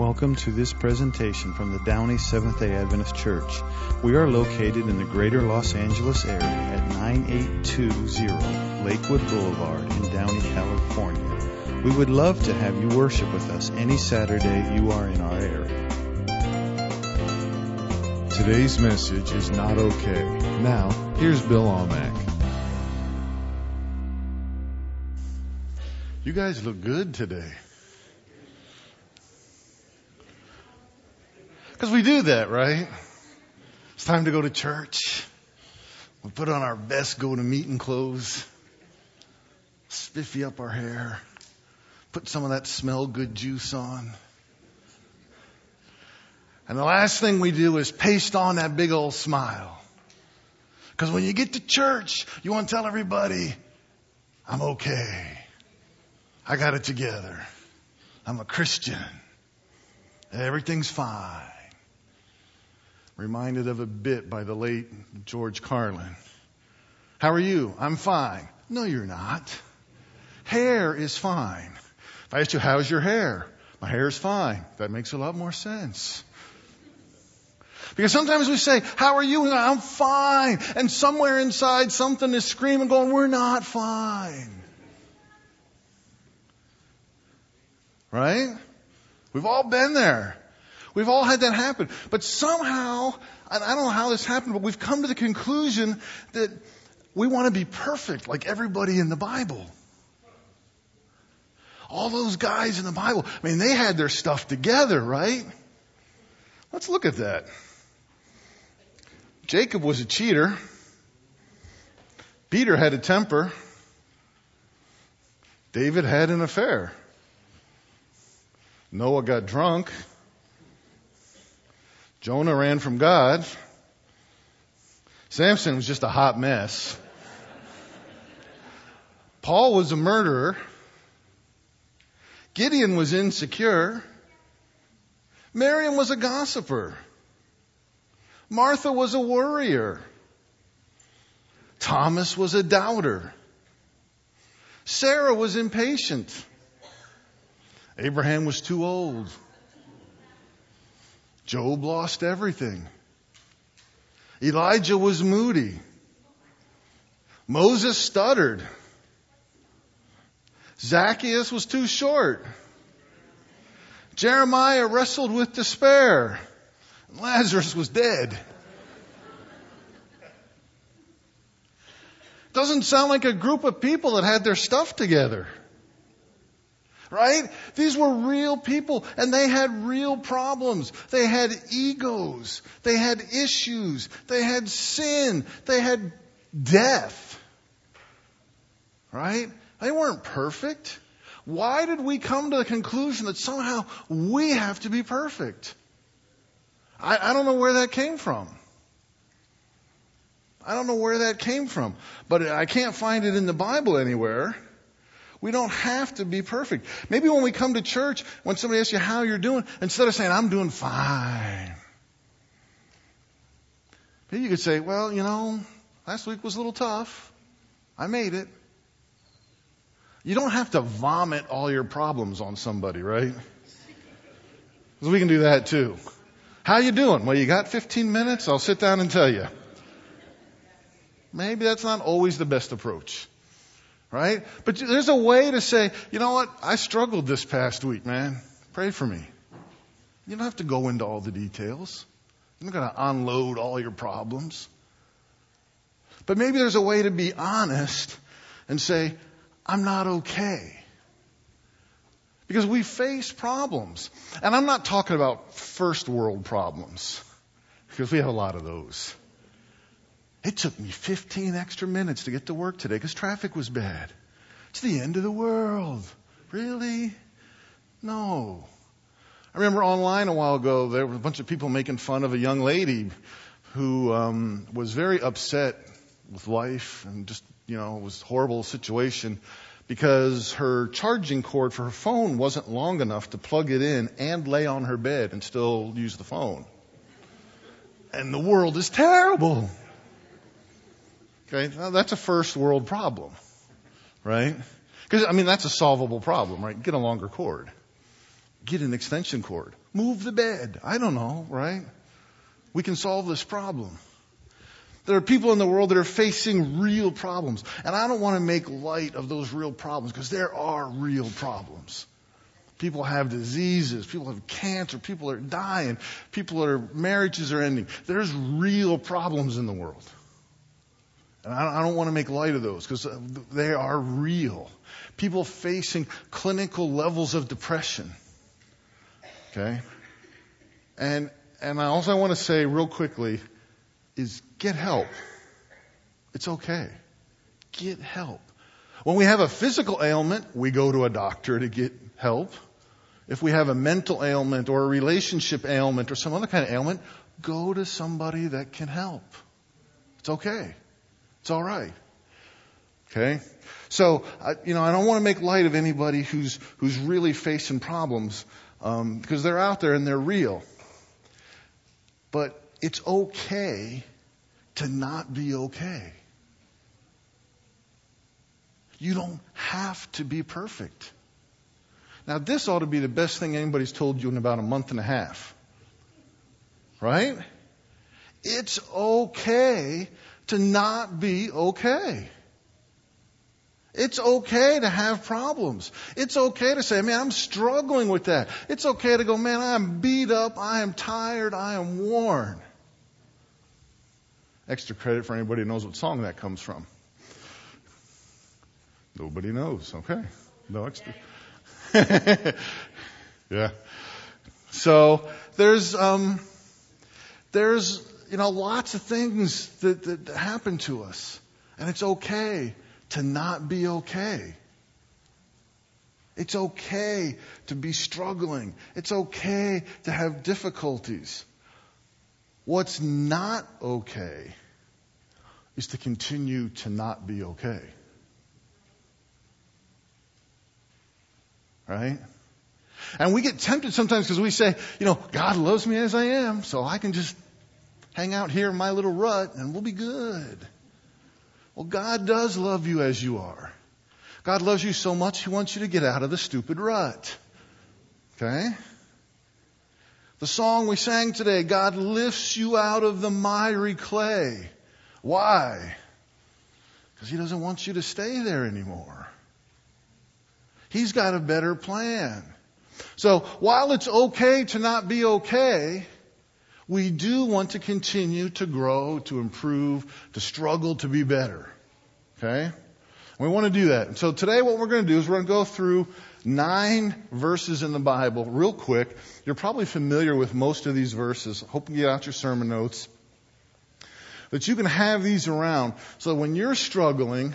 Welcome to this presentation from the Downey Seventh day Adventist Church. We are located in the greater Los Angeles area at 9820 Lakewood Boulevard in Downey, California. We would love to have you worship with us any Saturday you are in our area. Today's message is not okay. Now, here's Bill Almack. You guys look good today. Because we do that, right? It's time to go to church. We put on our best go to meeting clothes, spiffy up our hair, put some of that smell good juice on. And the last thing we do is paste on that big old smile. Because when you get to church, you want to tell everybody, I'm okay. I got it together. I'm a Christian. Everything's fine reminded of a bit by the late George Carlin. How are you? I'm fine. No, you're not. Hair is fine. If I asked you, how's your hair? My hair is fine. That makes a lot more sense. Because sometimes we say, how are you? I'm fine. And somewhere inside something is screaming going, we're not fine. Right? We've all been there. We've all had that happen. But somehow, I don't know how this happened, but we've come to the conclusion that we want to be perfect like everybody in the Bible. All those guys in the Bible, I mean, they had their stuff together, right? Let's look at that. Jacob was a cheater. Peter had a temper. David had an affair. Noah got drunk. Jonah ran from God. Samson was just a hot mess. Paul was a murderer. Gideon was insecure. Miriam was a gossiper. Martha was a worrier. Thomas was a doubter. Sarah was impatient. Abraham was too old. Job lost everything. Elijah was moody. Moses stuttered. Zacchaeus was too short. Jeremiah wrestled with despair. Lazarus was dead. Doesn't sound like a group of people that had their stuff together. Right? These were real people and they had real problems. They had egos. They had issues. They had sin. They had death. Right? They weren't perfect. Why did we come to the conclusion that somehow we have to be perfect? I, I don't know where that came from. I don't know where that came from, but I can't find it in the Bible anywhere. We don't have to be perfect. Maybe when we come to church, when somebody asks you how you're doing, instead of saying, I'm doing fine, maybe you could say, well, you know, last week was a little tough. I made it. You don't have to vomit all your problems on somebody, right? Because we can do that too. How you doing? Well, you got 15 minutes? I'll sit down and tell you. Maybe that's not always the best approach. Right? But there's a way to say, you know what? I struggled this past week, man. Pray for me. You don't have to go into all the details. You're not going to unload all your problems. But maybe there's a way to be honest and say, I'm not okay. Because we face problems. And I'm not talking about first world problems, because we have a lot of those. It took me 15 extra minutes to get to work today because traffic was bad. It's the end of the world. Really? No. I remember online a while ago, there were a bunch of people making fun of a young lady who um, was very upset with life and just, you know, it was a horrible situation because her charging cord for her phone wasn't long enough to plug it in and lay on her bed and still use the phone. And the world is terrible. Okay, now that's a first world problem, right? Because, I mean, that's a solvable problem, right? Get a longer cord. Get an extension cord. Move the bed. I don't know, right? We can solve this problem. There are people in the world that are facing real problems. And I don't want to make light of those real problems because there are real problems. People have diseases. People have cancer. People are dying. People are, marriages are ending. There's real problems in the world. And I don't want to make light of those because uh, they are real. People facing clinical levels of depression. Okay? And, and I also want to say real quickly is get help. It's okay. Get help. When we have a physical ailment, we go to a doctor to get help. If we have a mental ailment or a relationship ailment or some other kind of ailment, go to somebody that can help. It's okay. It's all right. Okay? So, you know, I don't want to make light of anybody who's, who's really facing problems, um, because they're out there and they're real. But it's okay to not be okay. You don't have to be perfect. Now, this ought to be the best thing anybody's told you in about a month and a half. Right? It's okay to not be okay. It's okay to have problems. It's okay to say, man, I'm struggling with that. It's okay to go, man, I'm beat up, I am tired, I am worn. Extra credit for anybody who knows what song that comes from. Nobody knows, okay? No extra. yeah. So there's um there's you know lots of things that, that happen to us. And it's okay to not be okay. It's okay to be struggling. It's okay to have difficulties. What's not okay is to continue to not be okay. Right? And we get tempted sometimes because we say, you know, God loves me as I am, so I can just hang out here in my little rut and we'll be good. Well, God does love you as you are. God loves you so much, He wants you to get out of the stupid rut. Okay? The song we sang today, God lifts you out of the miry clay. Why? Because He doesn't want you to stay there anymore. He's got a better plan. So while it's okay to not be okay, we do want to continue to grow, to improve, to struggle to be better. Okay? We want to do that. And so today what we're going to do is we're going to go through nine verses in the Bible real quick. You're probably familiar with most of these verses. Hope you get out your sermon notes. That you can have these around so when you're struggling,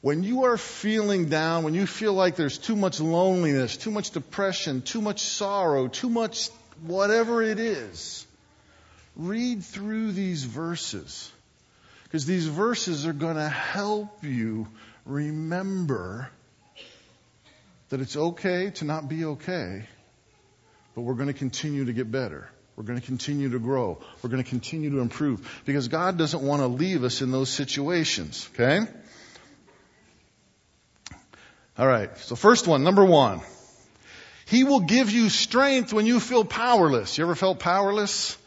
when you are feeling down, when you feel like there's too much loneliness, too much depression, too much sorrow, too much whatever it is, read through these verses. Because these verses are going to help you remember that it's okay to not be okay, but we're going to continue to get better. We're going to continue to grow. We're going to continue to improve because God doesn't want to leave us in those situations. Okay? All right. So first one, number one. He will give you strength when you feel powerless. You ever felt powerless?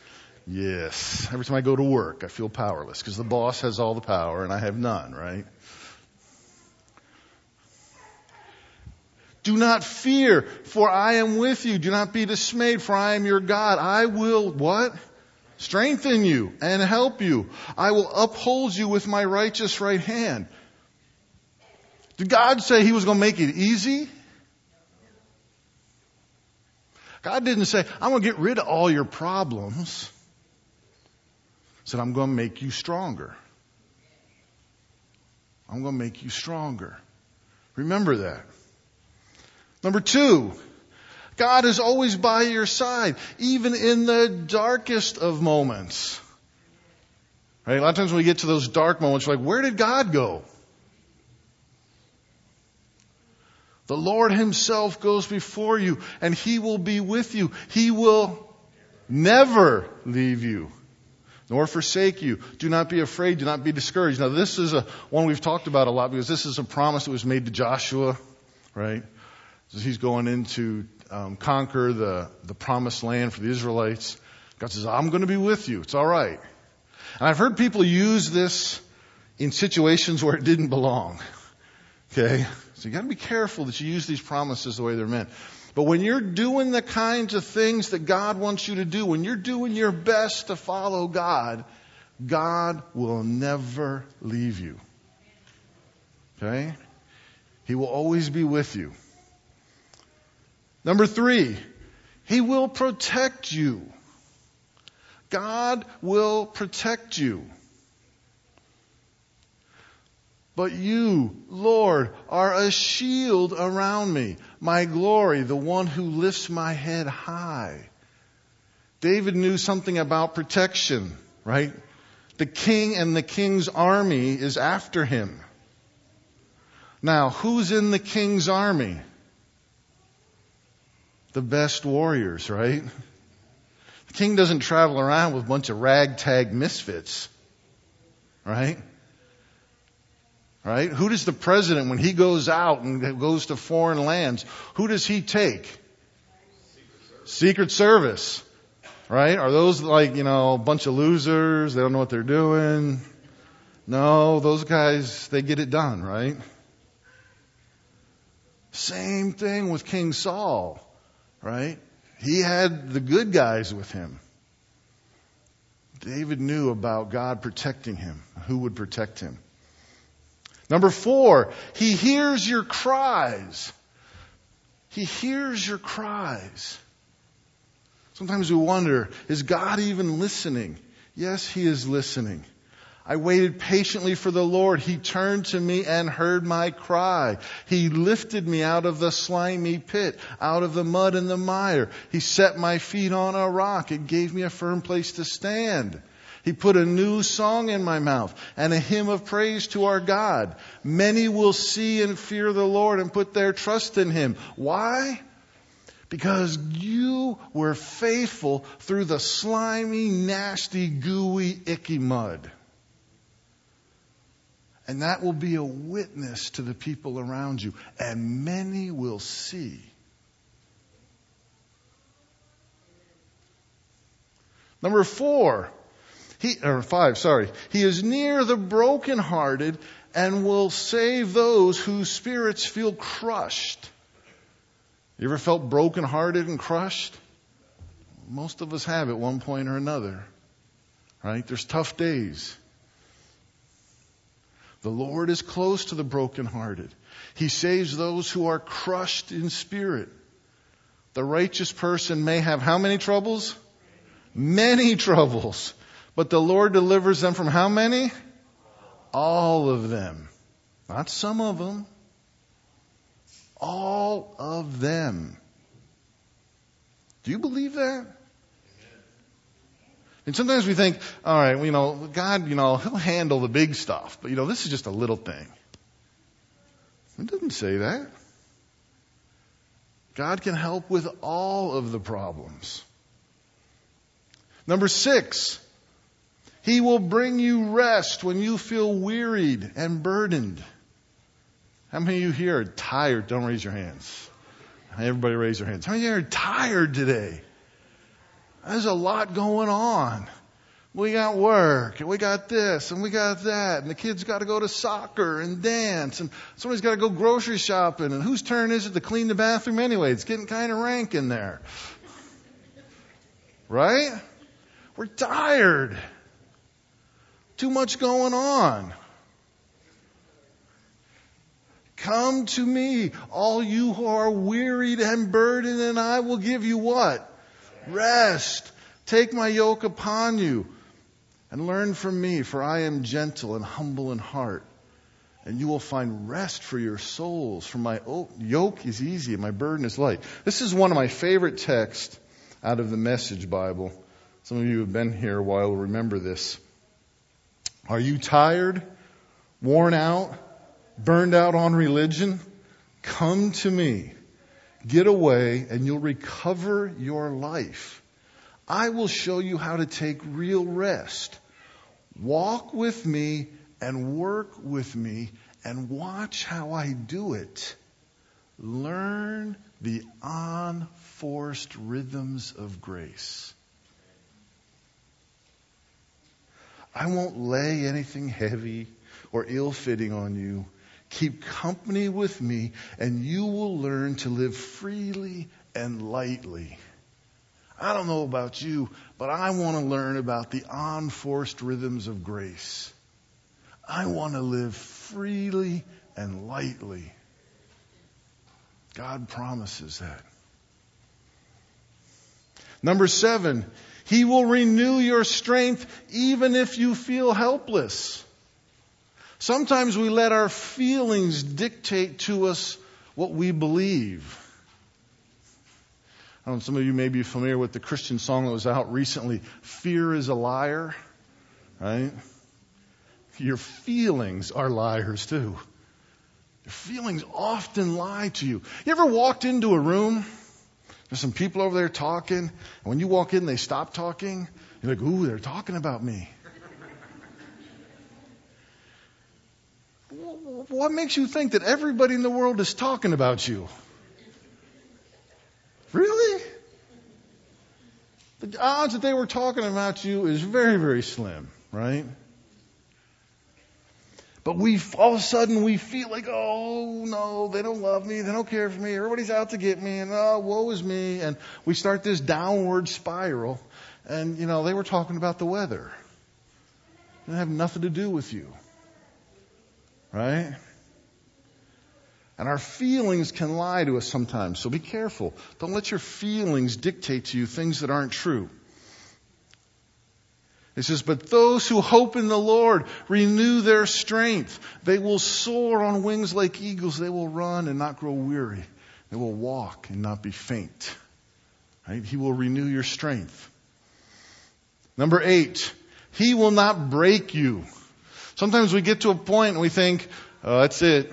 Yes. Every time I go to work, I feel powerless because the boss has all the power and I have none, right? Do not fear, for I am with you. Do not be dismayed, for I am your God. I will what? Strengthen you and help you. I will uphold you with my righteous right hand. Did God say He was going to make it easy? God didn't say, I'm going to get rid of all your problems said, I'm going to make you stronger. I'm going to make you stronger. Remember that. Number two, God is always by your side, even in the darkest of moments. Right? A lot of times when we get to those dark moments, you're like, where did God go? The Lord Himself goes before you and He will be with you. He will never leave you nor forsake you. Do not be afraid. Do not be discouraged. Now, this is a one we've talked about a lot because this is a promise that was made to Joshua, right? he's going in to um, conquer the, the promised land for the Israelites. God says, I'm going to be with you. It's all right. And I've heard people use this in situations where it didn't belong. Okay? So you gotta be careful that you use these promises the way they're meant. But when you're doing the kinds of things that God wants you to do, when you're doing your best to follow God, God will never leave you. Okay? He will always be with you. Number three, He will protect you. God will protect you. But you, Lord, are a shield around me, my glory, the one who lifts my head high. David knew something about protection, right? The king and the king's army is after him. Now, who's in the king's army? The best warriors, right? The king doesn't travel around with a bunch of ragtag misfits, right? Right? Who does the president, when he goes out and goes to foreign lands, who does he take? Secret Service. Right? Are those like, you know, a bunch of losers? They don't know what they're doing. No, those guys, they get it done, right? Same thing with King Saul, right? He had the good guys with him. David knew about God protecting him. Who would protect him? Number four, he hears your cries. He hears your cries. Sometimes we wonder, is God even listening? Yes, he is listening. I waited patiently for the Lord. He turned to me and heard my cry. He lifted me out of the slimy pit, out of the mud and the mire. He set my feet on a rock. It gave me a firm place to stand. He put a new song in my mouth and a hymn of praise to our God. Many will see and fear the Lord and put their trust in Him. Why? Because you were faithful through the slimy, nasty, gooey, icky mud. And that will be a witness to the people around you. And many will see. Number four, he, or five, sorry. He is near the brokenhearted and will save those whose spirits feel crushed. You ever felt brokenhearted and crushed? Most of us have at one point or another. Right? There's tough days. The Lord is close to the brokenhearted. He saves those who are crushed in spirit. The righteous person may have how many troubles? Many troubles. But the Lord delivers them from how many? All of them. Not some of them. All of them. Do you believe that? And sometimes we think, all right, you know, God, you know, He'll handle the big stuff, but you know, this is just a little thing. It doesn't say that. God can help with all of the problems. Number six, he will bring you rest when you feel wearied and burdened. How many of you here are tired? Don't raise your hands. Everybody raise their hands. How many of you are tired today? There's a lot going on. We got work, and we got this, and we got that, and the kids got to go to soccer and dance, and somebody's got to go grocery shopping, and whose turn is it to clean the bathroom anyway? It's getting kind of rank in there. Right? We're tired. Too much going on. Come to me, all you who are wearied and burdened, and I will give you what? Rest. Take my yoke upon you and learn from me, for I am gentle and humble in heart. And you will find rest for your souls. For my yoke is easy and my burden is light. This is one of my favorite texts out of the Message Bible. Some of you have been here a while remember this. Are you tired, worn out, burned out on religion? Come to me. Get away and you'll recover your life. I will show you how to take real rest. Walk with me and work with me and watch how I do it. learn the unforced rhythms of grace. I won't lay anything heavy or ill fitting on you. Keep company with me, and you will learn to live freely and lightly. I don't know about you, but I want to learn about the unforced rhythms of grace. I want to live freely and lightly. God promises that. Number seven, He will renew your strength even if you feel helpless. Sometimes we let our feelings dictate to us what we believe. I don't know, some of you may be familiar with the Christian song that was out recently, Fear is a Liar, right? Your feelings are liars too. Your feelings often lie to you. You ever walked into a room? There's some people over there talking, and when you walk in, they stop talking. You're like, ooh, they're talking about me. what makes you think that everybody in the world is talking about you? Really? The odds that they were talking about you is very, very slim, right? But we, all of a sudden, we feel like, oh no, they don't love me, they don't care for me, everybody's out to get me, and oh, woe is me, and we start this downward spiral. And you know, they were talking about the weather. It have nothing to do with you, right? And our feelings can lie to us sometimes, so be careful. Don't let your feelings dictate to you things that aren't true. It says, But those who hope in the Lord renew their strength. They will soar on wings like eagles. They will run and not grow weary. They will walk and not be faint. Right? He will renew your strength. Number eight, He will not break you. Sometimes we get to a point and we think, oh, that's it.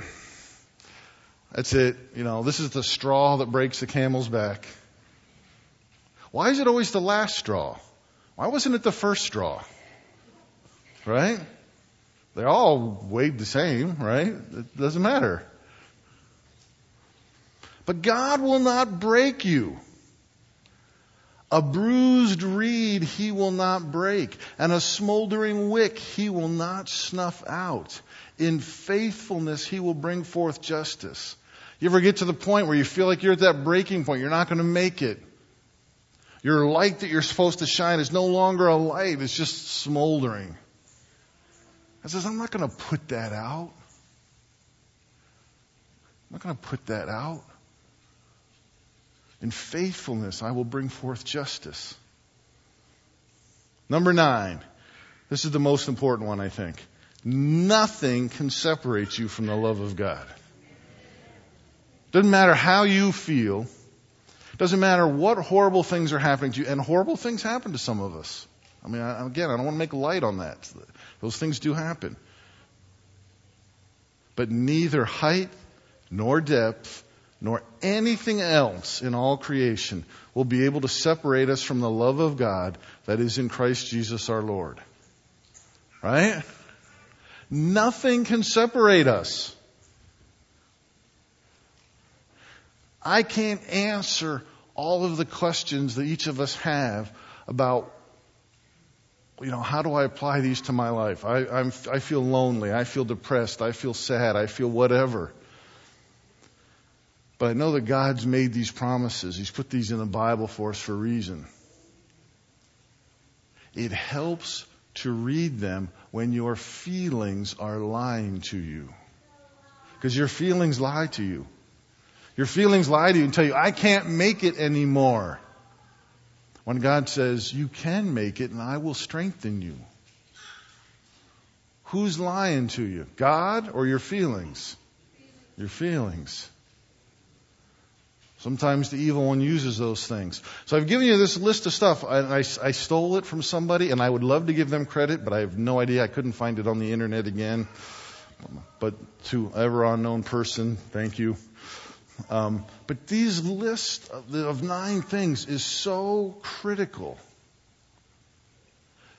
That's it. You know, this is the straw that breaks the camel's back. Why is it always the last straw? Why wasn't it the first straw? Right? They all weighed the same, right? It doesn't matter. But God will not break you. A bruised reed he will not break, and a smoldering wick he will not snuff out. In faithfulness he will bring forth justice. You ever get to the point where you feel like you're at that breaking point, you're not going to make it. Your light that you're supposed to shine is no longer a light, it's just smoldering. I says, I'm not going to put that out. I'm not going to put that out. In faithfulness, I will bring forth justice. Number nine. This is the most important one, I think. Nothing can separate you from the love of God. Doesn't matter how you feel. Doesn't matter what horrible things are happening to you. And horrible things happen to some of us. I mean, again, I don't want to make light on that. Those things do happen. But neither height nor depth nor anything else in all creation will be able to separate us from the love of God that is in Christ Jesus our Lord. Right? Nothing can separate us. I can't answer all of the questions that each of us have about, you know, how do I apply these to my life? I, I'm, I feel lonely. I feel depressed. I feel sad. I feel whatever. But I know that God's made these promises. He's put these in the Bible for us for a reason. It helps to read them when your feelings are lying to you. Because your feelings lie to you. Your feelings lie to you and tell you, I can't make it anymore. When God says, You can make it and I will strengthen you. Who's lying to you? God or your feelings? Your feelings. Sometimes the evil one uses those things. So I've given you this list of stuff. I, I, I, stole it from somebody, and I would love to give them credit, but I have no idea. I couldn't find it on the internet again. But to ever unknown person, thank you. Um, but these lists of, of nine things is so critical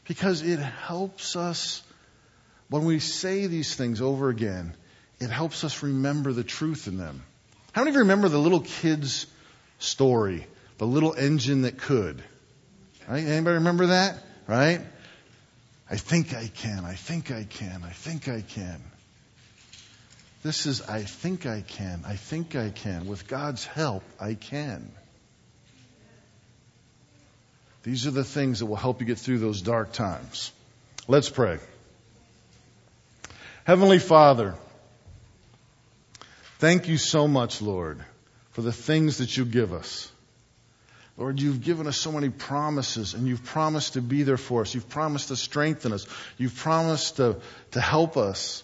because it helps us when we say these things over again. It helps us remember the truth in them. How many of you remember the little kid's story? The little engine that could. Right? Anybody remember that? Right? I think I can. I think I can. I think I can. This is I think I can. I think I can. With God's help, I can. These are the things that will help you get through those dark times. Let's pray. Heavenly Father, thank you so much, Lord, for the things that you give us. Lord, you've given us so many promises and you've promised to be there for us. You've promised to strengthen us. You've promised to, to help us.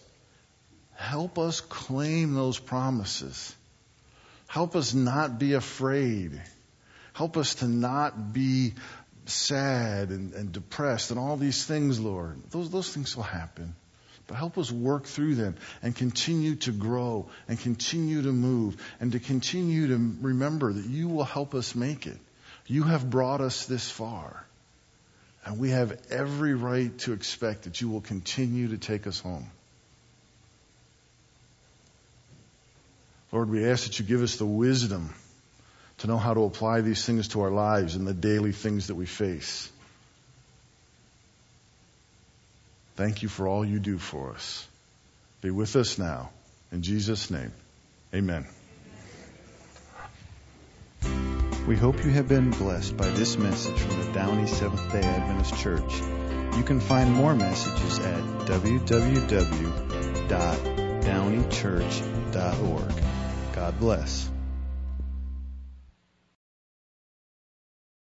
Help us claim those promises. Help us not be afraid. Help us to not be sad and, and depressed and all these things, Lord. Those, those things will happen. But help us work through them and continue to grow and continue to move and to continue to remember that you will help us make it. You have brought us this far. And we have every right to expect that you will continue to take us home. Lord, we ask that you give us the wisdom to know how to apply these things to our lives and the daily things that we face. Thank you for all you do for us. Be with us now. In Jesus' name, amen. We hope you have been blessed by this message from the Downey Seventh day Adventist Church. You can find more messages at www.downeychurch.org. God bless.